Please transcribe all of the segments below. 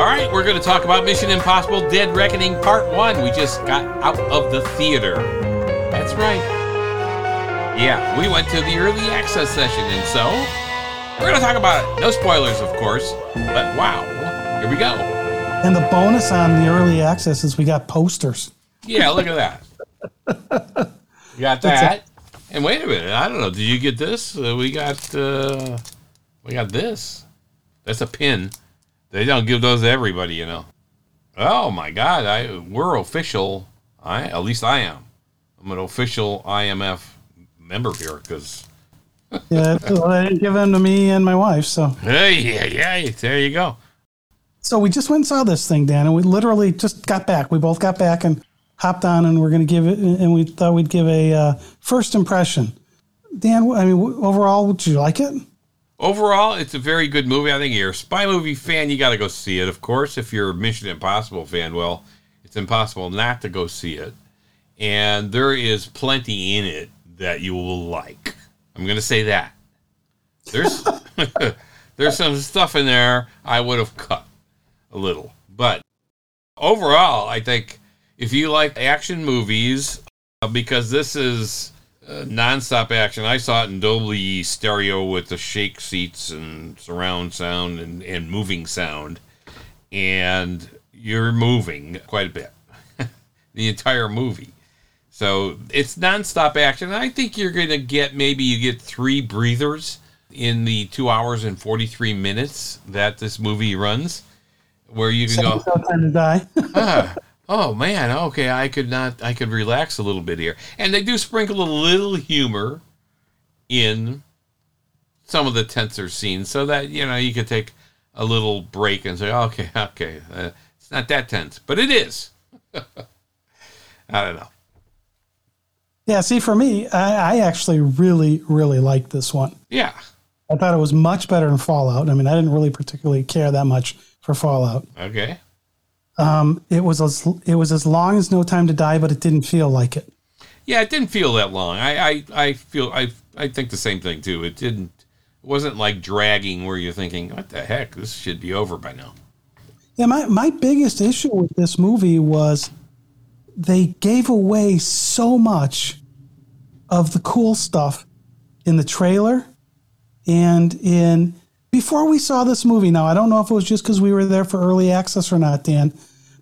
All right, we're going to talk about Mission Impossible Dead Reckoning Part 1. We just got out of the theater. That's right. Yeah, we went to the early access session, and so we're going to talk about it. No spoilers, of course, but wow, here we go. And the bonus on the early access is we got posters. Yeah, look at that. You got that. And wait a minute, I don't know. Did you get this? Uh, we got uh, we got this. That's a pin. They don't give those to everybody, you know. Oh my God, I we're official. I at least I am. I'm an official IMF member here because. Yeah, they didn't give them to me and my wife. So, Hey, yeah, yeah, there you go. so we just went and saw this thing, Dan, and we literally just got back. We both got back and hopped on, and we're going to give it. And we thought we'd give a uh, first impression. Dan, I mean, overall, did you like it? Overall, it's a very good movie. I think you're a spy movie fan, you got to go see it. Of course, if you're a Mission Impossible fan, well, it's impossible not to go see it. And there is plenty in it that you will like. I'm going to say that. There's there's some stuff in there I would have cut a little. But overall, I think if you like action movies, uh, because this is uh, nonstop action. I saw it in Dolby stereo with the shake seats and surround sound and, and moving sound. And you're moving quite a bit the entire movie. So it's nonstop action. I think you're going to get maybe you get three breathers in the two hours and 43 minutes that this movie runs, where you can go, time to die. ah, oh man, okay, I could not, I could relax a little bit here. And they do sprinkle a little humor in some of the tenser scenes so that, you know, you could take a little break and say, okay, okay, uh, it's not that tense, but it is. I don't know. yeah, see, for me, I, I actually really, really liked this one. Yeah. I thought it was much better than Fallout. I mean, I didn't really particularly care that much for Fallout. Okay. Um, it was as it was as long as No Time to Die, but it didn't feel like it. Yeah, it didn't feel that long. I, I, I feel I I think the same thing too. It didn't it wasn't like dragging where you're thinking, what the heck, this should be over by now. Yeah, my, my biggest issue with this movie was they gave away so much of the cool stuff in the trailer and in before we saw this movie. Now, I don't know if it was just because we were there for early access or not, Dan,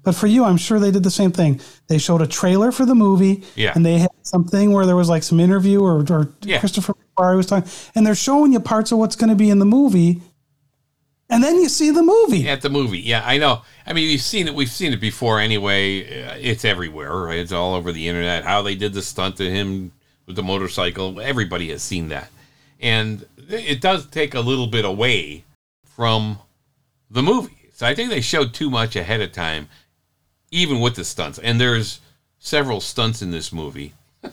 but for you, I'm sure they did the same thing. They showed a trailer for the movie, Yeah. and they had something where there was like some interview or, or Yeah. Christopher McQuarrie was talking, and they're showing you parts of what's going to be in the movie, and then you see the movie. At the movie, yeah, I know. I mean, we've seen it. We've seen it before anyway. Uh, It's everywhere, right? It's all over the internet. How they did the stunt to him with the motorcycle. Everybody has seen that, and it does take a little bit away from the movie. So I think they showed too much ahead of time, even with the stunts. And there's several stunts in this movie.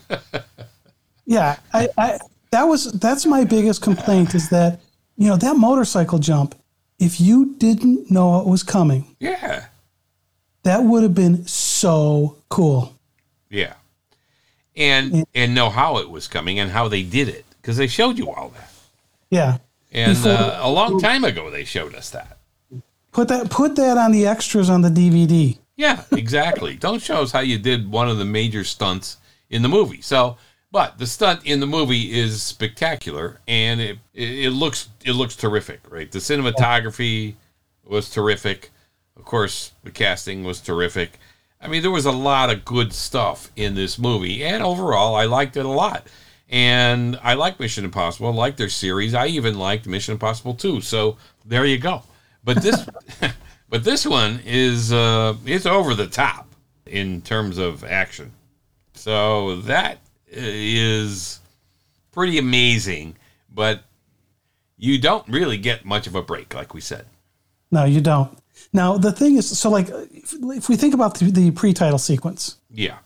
Yeah, I, I that was that's my biggest complaint is that you know that motorcycle jump. If you didn't know it was coming, Yeah, that would have been so cool. yeah, and and know how it was coming and how they did it because they showed you all that. Yeah, And Before- uh, a long time ago, they showed us that. put that put that on the extras on the DVD. Yeah, exactly. Don't show us how you did one of the major stunts in the movie. So, but the stunt in the movie is spectacular, and it it, looks it looks terrific, right? The cinematography was terrific. Of course, the casting was terrific. I mean, there was a lot of good stuff in this movie, and overall, I liked it a lot. And I like Mission Impossible. I like their series. I even liked Mission Impossible 2. So there you go. But this, but this one is uh, it's over the top in terms of action. So that is pretty amazing. But you don't really get much of a break, like we said. No, you don't. Now the thing is, so like if, if we think about the, the pre-title sequence, Yeah.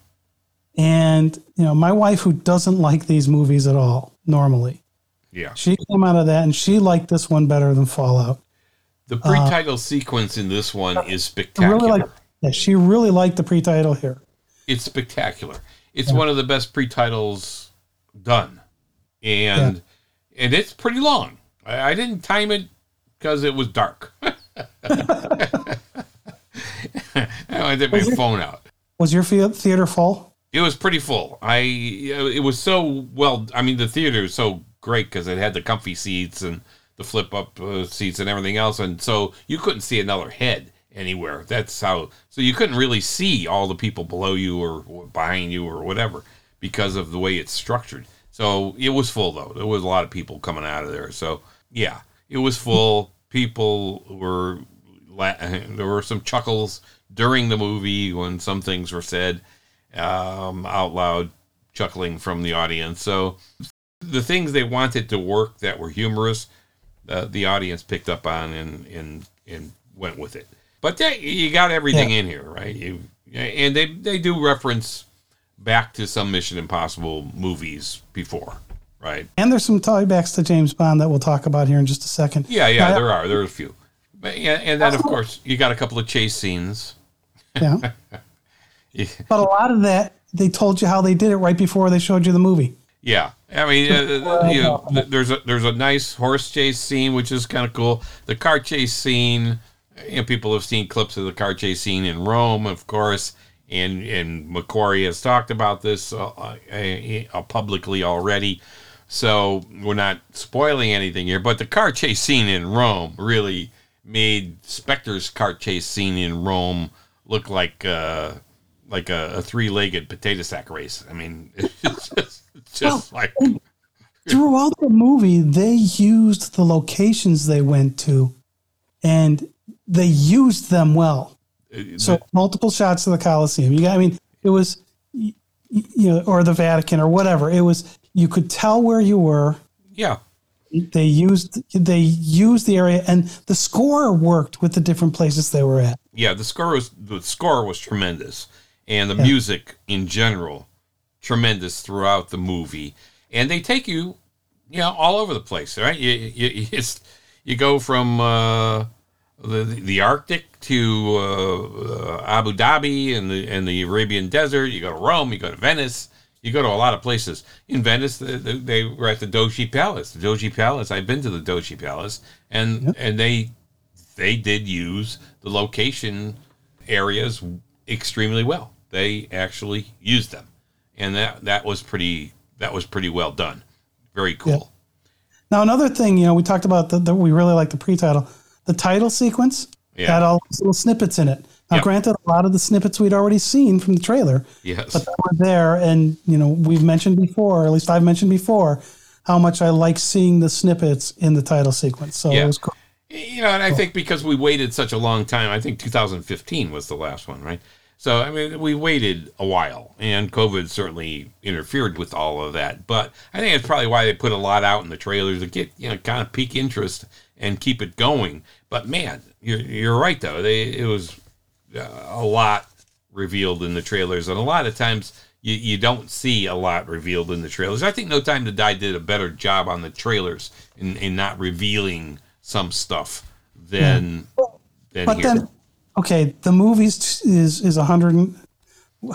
and you know my wife who doesn't like these movies at all normally, Yeah. she came out of that and she liked this one better than Fallout. The uh, pre-title sequence in this one is spectacular. really like. Yeah, she really liked the pre-title here. it's spectacular. It's one of the best pre-titles done, and and it's pretty long. I, I didn't time it because it was dark. I did my phone out. Was your theater full? It was pretty full. I it was so well. I mean, the theater was so great because it had the comfy seats and the flip up uh, seats and everything else, and so you couldn't see another head anywhere. That's how. So you couldn't really see all the people below you or behind you or whatever because of the way it's structured. So it was full though. There was a lot of people coming out of there. So yeah, it was full. People were there were some chuckles during the movie when some things were said um, out loud, chuckling from the audience. So the things they wanted to work that were humorous, uh, the audience picked up on and and and went with it. But they, you got everything yeah. in here, right? You and they they do reference back to some Mission Impossible movies before, right? And there's some tiebacks to James Bond that we'll talk about here in just a second. Yeah, yeah, now, there are. There's a few. But, yeah, and then of course you got a couple of chase scenes. Yeah. yeah. But a lot of that they told you how they did it right before they showed you the movie. Yeah, I mean, uh, you know, there's a there's a nice horse chase scene which is kind of cool. The car chase scene, you know, people have seen clips of the car chase scene in Rome, of course, and and McQuarrie has talked about this uh, uh, uh, publicly already. So we're not spoiling anything here, but the car chase scene in Rome really made Spectre's car chase scene in Rome look like uh, like a, a three-legged potato sack race. I mean, it's just, just well, like throughout the movie, they used the locations they went to, and they used them well. So multiple shots of the Colosseum. You got, I mean, it was, you know, or the Vatican or whatever. It was you could tell where you were. Yeah. They used they used the area, and the score worked with the different places they were at. Yeah, the score was the score was tremendous and the yeah. music in general tremendous throughout the movie. And they take you you know all over the place right? You you, you, you go from uh, the the Arctic to uh, uh, Abu Dhabi and the and the Arabian Desert. You go to Rome you go to Venice. You go to a lot of places. In Venice they, they were at the Doge Palace. The Doge Palace I've been to the Doge Palace. And yep. and they they did use the location areas extremely well. They actually used them, and that that was pretty that was pretty well done. Very cool. Yeah. Now another thing, you know, we talked about that we really like the pre-title, the title sequence yeah. had all these little snippets in it. Now, granted, a lot of the snippets we'd already seen from the trailer, yes, but they were there, and you know, we've mentioned before, at least I've mentioned before, how much I like seeing the snippets in the title sequence. So yeah. it was cool. You know, and I think because we waited such a long time, I think 2015 was the last one, right? So, I mean, we waited a while, and COVID certainly interfered with all of that. But I think that's probably why they put a lot out in the trailers to get, you know, kind of pique interest and keep it going. But man, you're, you're right, though. They, it was uh, a lot revealed in the trailers, and a lot of times you, you don't see a lot revealed in the trailers. I think No Time to Die did a better job on the trailers in, in not revealing some stuff than, yeah. than but here. Then- okay, the movie is is a hundred.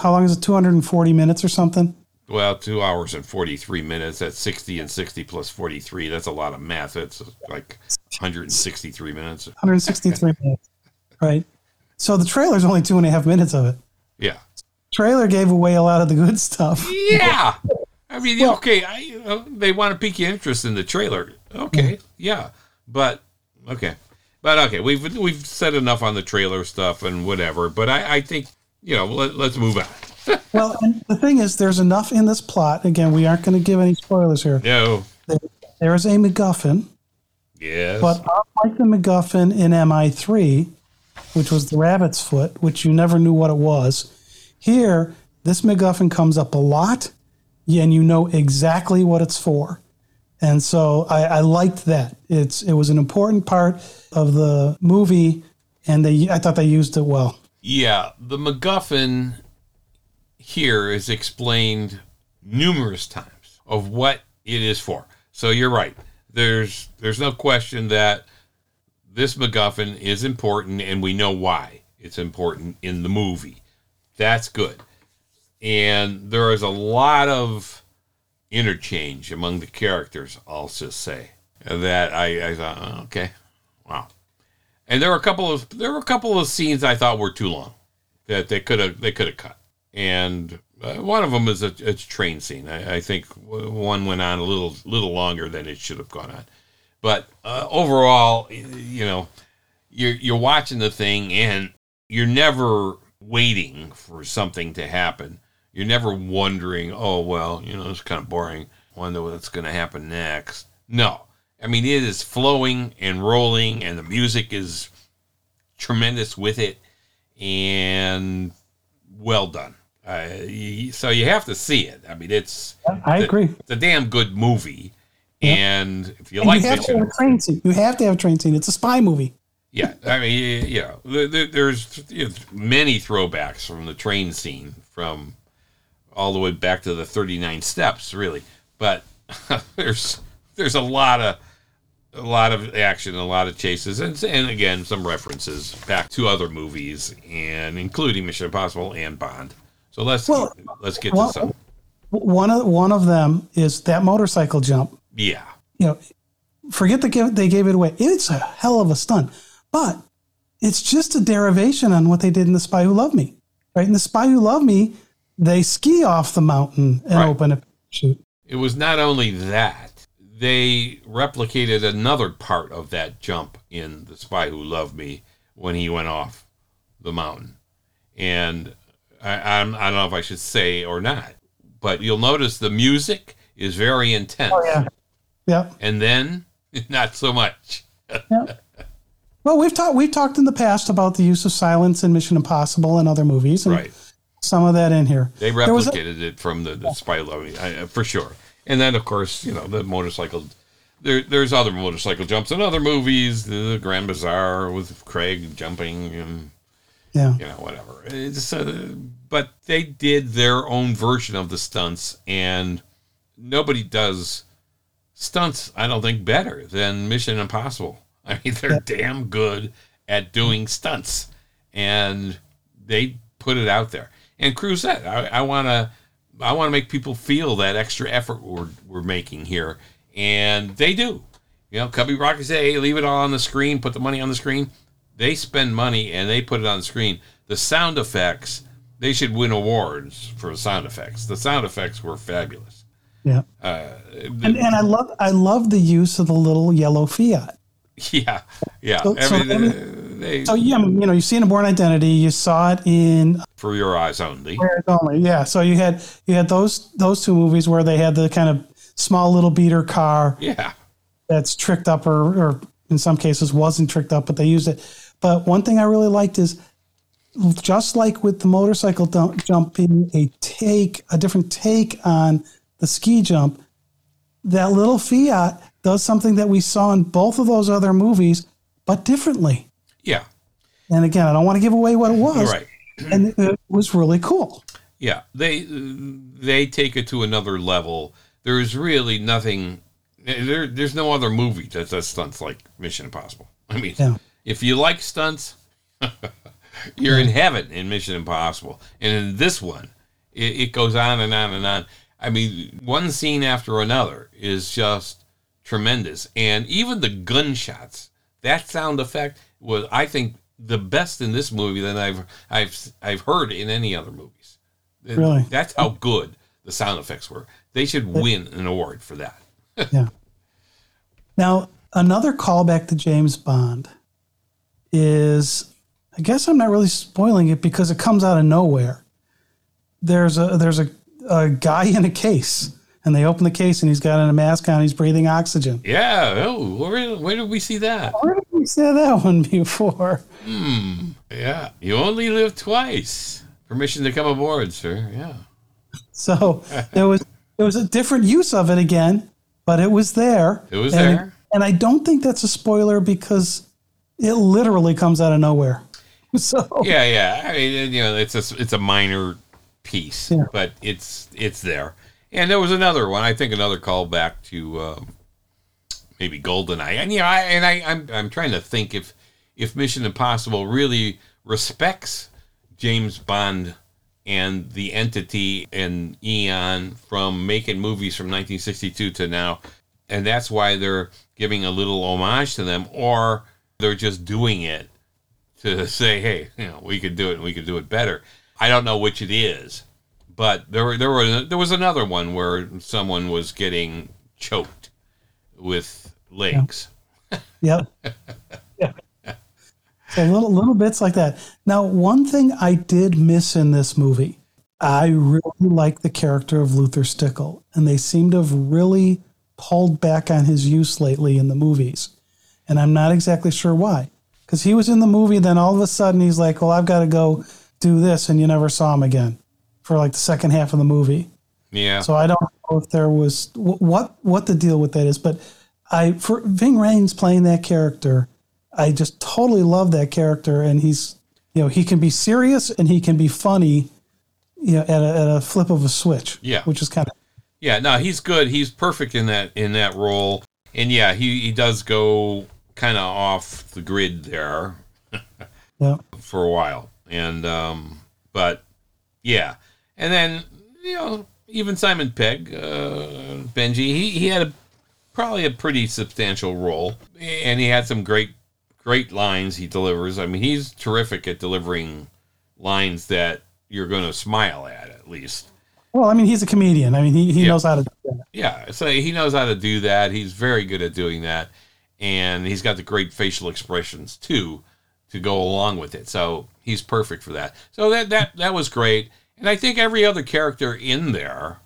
How long is it? Two hundred and forty minutes or something. Well, two hours and forty three minutes. That's sixty and sixty plus forty three. That's a lot of math. That's like one hundred and sixty three minutes. One hundred sixty three minutes. Right. So the trailer's only two and a half minutes of it. Yeah. Trailer gave away a lot of the good stuff. Yeah. I mean, well, okay, I, uh, they want to pique your interest in the trailer. Okay, yeah, but okay. But okay, we've we've said enough on the trailer stuff and whatever. But I, I think you know let, us move on. well, the thing is, there's enough in this plot. Again, we aren't going to give any spoilers here. No. There, there is a MacGuffin. Yes. But unlike the MacGuffin in MI3, which was the rabbit's foot, which you never knew what it was, here this MacGuffin comes up a lot, and you know exactly what it's for. And so I, I liked that. It's it was an important part of the movie, and they I thought they used it well. Yeah, the MacGuffin here is explained numerous times of what it is for. So you're right. There's there's no question that this MacGuffin is important, and we know why it's important in the movie. That's good. And there is a lot of interchange among the characters, I'll just say. That I, I thought, oh, okay, wow. And there were a couple of there were a couple of scenes I thought were too long. that they could have they could have cut, and uh, one of them is a, a train scene. I, I think one went on a little little longer than it should have gone on, but uh, overall, you know, you're you're watching the thing and you're never waiting for something to happen. You're never wondering, oh well, you know, it's kind of boring. Wonder what's going to happen next. No, I mean it is flowing and rolling, and the music is tremendous with it, and well done. Uh, so you have to see it. I mean, it's I agree. A, it's a damn good movie, Yep. and if you And like you have to have a train scene. You have to have a train scene. It's a spy movie. yeah, I mean, you- you know, there- there, there's you know, many throwbacks from the train scene from all the way back to the 39 steps, really. But there's there's a lot of a lot of action, a lot of chases, and, and again some references back to other movies, and including Mission Impossible and Bond. So let's Well, let's get well- to some. One of one of them is that motorcycle jump. Yeah, You know, forget the give they gave it away. It's a hell of a stunt, but it's just a derivation on what they did in The Spy Who Loved Me. Right in The Spy Who Loved Me, they ski off the mountain and Right. open a chute. It was not only that, they replicated another part of that jump in The Spy Who Loved Me when he went off the mountain. And I, I'm, I don't know if I should say or not, but you'll notice the music is very intense. Oh yeah, yeah. And then, not so much. Well, we've talked we've talked in the past about the use of silence in Mission Impossible and other movies, and Right. Some of that in here. They was a- replicated it from the, the Spy Who Loved Me, I, for sure. And then, of course, you know, the motorcycle. There, there's other motorcycle jumps in other movies, the Grand Bazaar with Craig jumping and yeah, you know, whatever. It's, uh, but they did their own version of the stunts, and nobody does stunts, I don't think, better than Mission Impossible. I mean, they're damn good at doing stunts, and they put it out there. And Cruzette, I, I want to. I want to make people feel that extra effort we're, we're making here, and they do. You know, Cubby Broccoli say, "Hey, leave it all on the screen. Put the money on the screen." They spend money and they put it on the screen. The sound effects, they should win awards for sound effects. The sound effects were fabulous. yeah. Uh, And and I love I love the use of the little yellow Fiat. yeah, yeah. So- so I mean, uh, they, So yeah, you know, you've seen a Bourne Identity. You saw it in uh, for your eyes only. It's Only. Yeah. So you had you had those those two movies where they had the kind of small little beater car Yeah, that's tricked up or, or in some cases wasn't tricked up, but they used it. But one thing I really liked is just like with the motorcycle dump, jumping, a take, a different take on the ski jump, that little Fiat does something that we saw in both of those other movies, but differently. Yeah, And again, I don't want to give away what it was. right. And it was really cool. Yeah, they they take it to another level. There's really nothing. There, there's no other movie that does stunts like Mission Impossible. I mean, Yeah. if you like stunts, you're in heaven in Mission Impossible. And in this one, it, it goes on and on and on. I mean, one scene after another is just tremendous. And even the gunshots, that sound effect was, I think, the best in this movie than I've I've I've heard in any other movies. Really? That's how good the sound effects were. They should win an award for that. Yeah. Now, another callback to James Bond is I guess I'm not really spoiling it because it comes out of nowhere. There's a there's a, a guy in a case and they open the case and he's got a mask on, he's breathing oxygen. Yeah. Oh, where, where did we see that? We say that one before? Yeah. You only live twice. Permission to come aboard, sir. Yeah. So there was there was a different use of it again, but it was there. It was And- there. And I don't think that's a spoiler because it literally comes out of nowhere. So Yeah, yeah. I mean, you know, it's a it's a minor piece, Yeah. but it's it's there. And there was another one. I think another callback to um, maybe Goldeneye. And yeah, I, and I I'm I'm trying to think if if Mission Impossible really respects James Bond and the entity and Eon from making movies from 1962 to now, and that's why they're giving a little homage to them, or they're just doing it to say, hey, you know, we could do it and we could do it better. I don't know which it is, but there there were there was another one where someone was getting choked with legs. Yep. yeah. So little little bits like that. Now, one thing I did miss in this movie, I really like the character of Luther Stickell, and they seem to have really pulled back on his use lately in the movies, and I'm not exactly sure why. Because he was in the movie, then all of a sudden he's like, "Well, I've got to go do this," and you never saw him again for like the second half of the movie. Yeah. So I don't know if there was what what the deal with that is, but I for Ving Rhames playing that character, I just totally love that character, and he's you know he can be serious and he can be funny, you know, at a, at a flip of a switch. Yeah. which is kind of Yeah, no, he's good. He's perfect in that in that role. And yeah, he, he does go kind of off the grid there yeah for a while. And um but yeah. And then, you know, even Simon Pegg, uh Benji, he, he had a probably a pretty substantial role. And he had some great great lines he delivers. I mean, he's terrific at delivering lines that you're going to smile at at least. well. I mean, he's a comedian. I mean, he, he Yeah. knows how to do that. Yeah, so he knows how to do that. He's very good at doing that, and he's got the great facial expressions too to go along with it. So he's perfect for that. So that that that was great, and I think every other character in there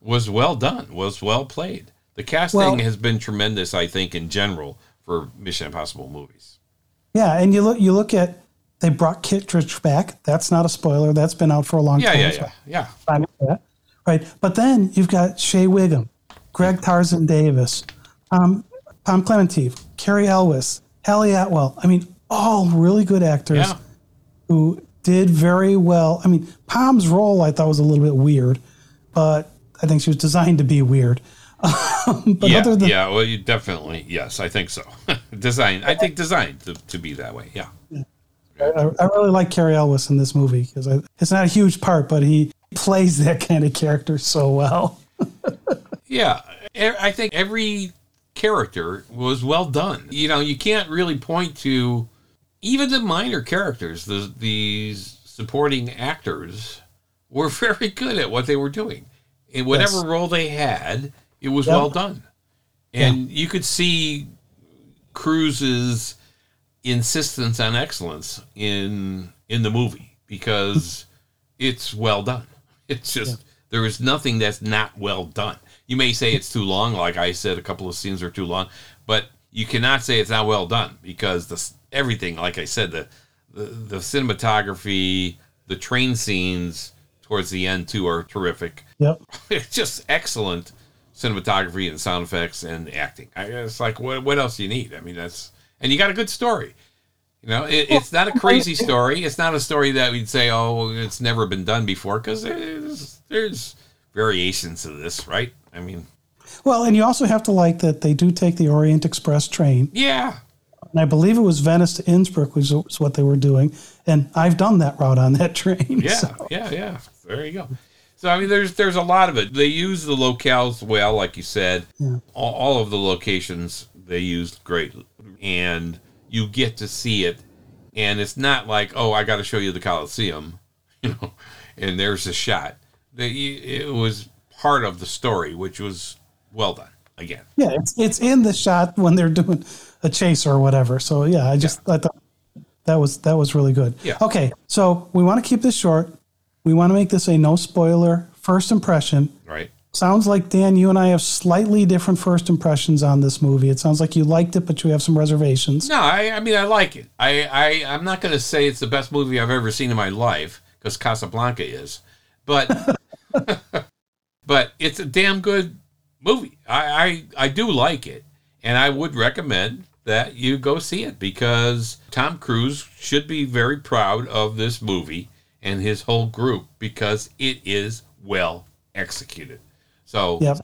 was well done, was well played. The casting Well- has been tremendous, I think, in general for Mission Impossible movies. Yeah, and you look you look at they brought Kittredge back. That's not a spoiler. That's been out for a long Yeah, time. yeah, so yeah, yeah. fine with that. Right. But then you've got Shea Whigham, Greg Tarzan Davis, um, Pom Klementieff, Cary Elwes, Hayley Atwell. I mean, all really good actors Yeah. who did very well. I mean, Pom's role I thought was a little bit weird, but I think she was designed to be weird. But yeah, other than yeah, well, you definitely, yes, I think so. design, I think designed to, to be that way. Yeah. I, I really like Cary Elwes in this movie because it's not a huge part, but he plays that kind of character so well. Yeah, I think every character was well done. You know, you can't really point to even the minor characters. The these supporting actors were very good at what they were doing. In whatever Yes. role they had, it was Yep. well done, and you could see Cruise's insistence on excellence in in the movie because it's well done. It's just there is nothing that's not well done. You may say it's too long, like I said, a couple of scenes are too long, but you cannot say it's not well done because the everything, like I said, the the, the cinematography, the train scenes towards the end too are terrific. Yep. It's just excellent cinematography and sound effects and acting. I, it's like what what else do you need? I mean, that's and you got a good story. You know, it, it's not a crazy story. It's not a story that we'd say, "Oh, it's never been done before," because there's there's variations to this, right? I mean, Well, and you also have to like that they do take the Orient Express train, yeah, and I believe it was Venice to Innsbruck, which was what they were doing. And I've done that route on that train. yeah, so- yeah, yeah. There you go. So I mean, there's there's a lot of it. They use the locales well, like you said. Yeah. All, all of the locations they used great, and you get to see it. And it's not like, oh, I got to show you the Coliseum, you know, and there's a shot. The, it was part of the story, which was well done. Again, yeah, it's it's in the shot when they're doing a chase or whatever. So yeah, I just I thought that was that was really good. Yeah. Okay, so we want to keep this short. We want to make this a no spoiler first impression. right? Sounds like Dan, you and I have slightly different first impressions on this movie. It sounds like you liked it, but you have some reservations. No, I, I mean I like it. I, I I'm not going to say it's the best movie I've ever seen in my life because Casablanca is, but but it's a damn good movie. I, I I do like it, and I would recommend that you go see it because Tom Cruise should be very proud of this movie and his whole group because it is well executed. So Yep.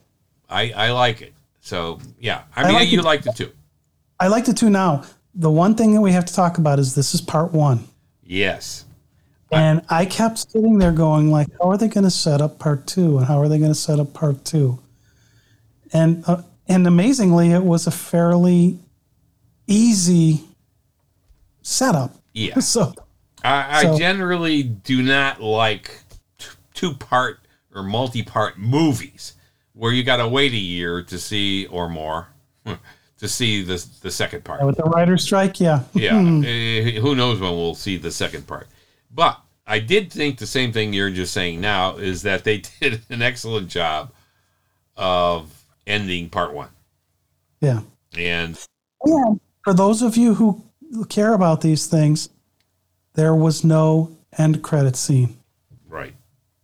I I like it. So yeah, I I mean like you liked it too. I liked it too now. The one thing that we have to talk about is this is part one. Yes. And I kept sitting there going like, how are they going to set up part two? And how are they going to set up part two? And uh, and amazingly, it was a fairly easy setup. Yeah. So I, I So- generally do not like t- two part or multi part movies where you got to wait a year to see or more to see the the second part. with the writer's strike, yeah. Yeah, eh, who knows when we'll see the second part. But I did think the same thing you're just saying now is that they did an excellent job of ending part one. Yeah. And And for those of you who care about these things, there was no end credit scene. right,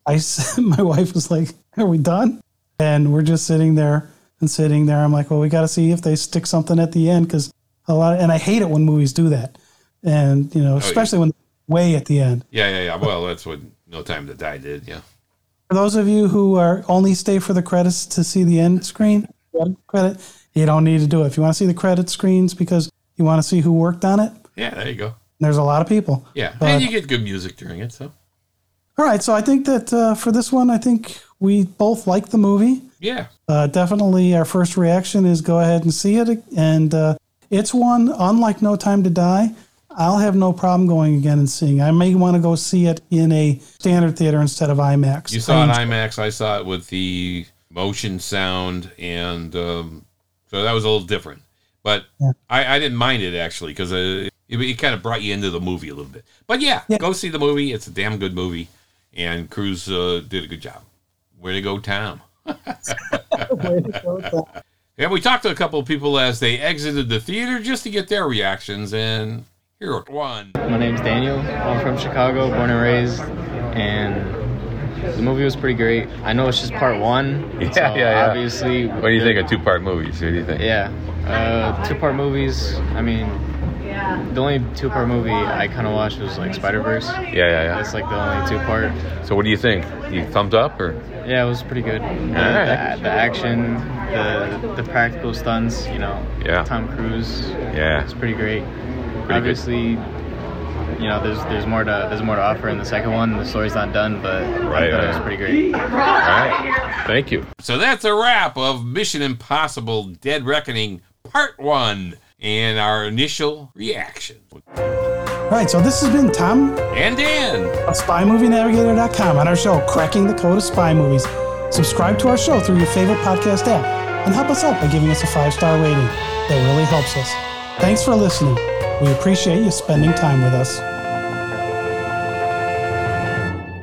I my wife was like, "Are we done?" And we're just sitting there and sitting there. I'm like, "Well, we got to see if they stick something at the end because a lot." and I hate it when movies do that, and you know, oh, especially when way at the end. yeah, yeah, yeah. Well, that's what No Time to Die did. Yeah, For those of you who are only stay for the credits to see the end screen credit, you don't need to do it. If you want to see the credit screens because you want to see who worked on it, yeah. There you go. There's a lot of people. Yeah, But- and you get good music during it. So All right, so I think that uh, for this one, I think we both like the movie. yeah, Uh, definitely, our first reaction is go ahead and see it, and uh, it's one unlike No Time to Die. I'll have no problem going again and seeing. I may want to go see it in a standard theater instead of IMAX. you saw it IMAX. I saw it with the motion sound, and um, so that was a little different. But Yeah. I, I didn't mind it actually because it, it kind of brought you into the movie a little bit. But yeah, Yeah. go see the movie. It's a damn good movie, and Cruise uh, did a good job. Where to go, Tom. Yeah, we talked to a couple of people as they exited the theater just to get their reactions, and here are one. My name's Daniel. I'm from Chicago, born and raised, and the movie was pretty great. I know it's just part one. Yeah, so yeah, yeah. Obviously, What do you think of two part movies? What do you think? Yeah, uh, two part movies. I mean, the only two part movie I kind of watched was like Spider Verse. Yeah, yeah, yeah. That's like the only two part. So what do you think? You thumbs up or? Yeah, it was pretty good. The, Alright. the, the action, the the practical stunts. You know, Yeah. Tom Cruise. Yeah. It's pretty great. good. Obviously, you know, there's there's more to there's more to offer in the second one. The story's not done, but Right, I thought it was pretty great. All right. Thank you. So that's a wrap of Mission Impossible Dead Reckoning Part 1 and our initial reaction. All right, so this has been Tom And Dan, of SpyMovieNavigator.com on our show, Cracking the Code of Spy Movies. Subscribe to our show through your favorite podcast app and help us out by giving us a five star rating. That really helps us. Thanks for listening. We appreciate you spending time with us.